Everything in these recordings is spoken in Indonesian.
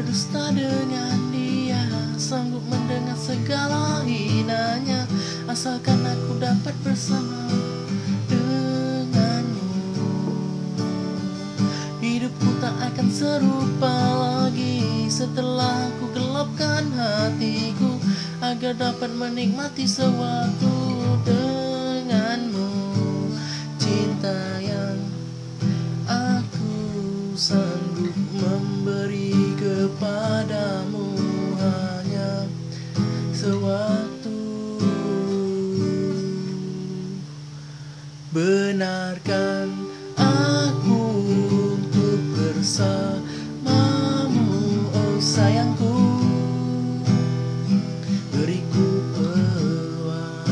berdusta dengan dia. Sanggup mendengar segala hinanya. Asalkan aku dapat bersama denganmu. Hidupku tak akan serupa lagi. Setelah ku gelapkan hatiku Agar dapat menikmati sewaktu benarkan aku untuk bersamamu oh sayangku. Beriku peluang.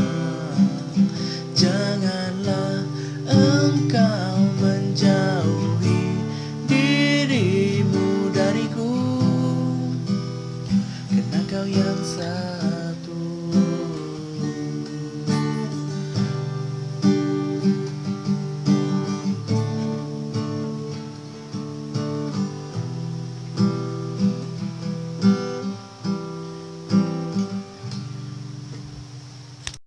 Janganlah engkau menjauhi dirimu dariku. Karena kau yang sayang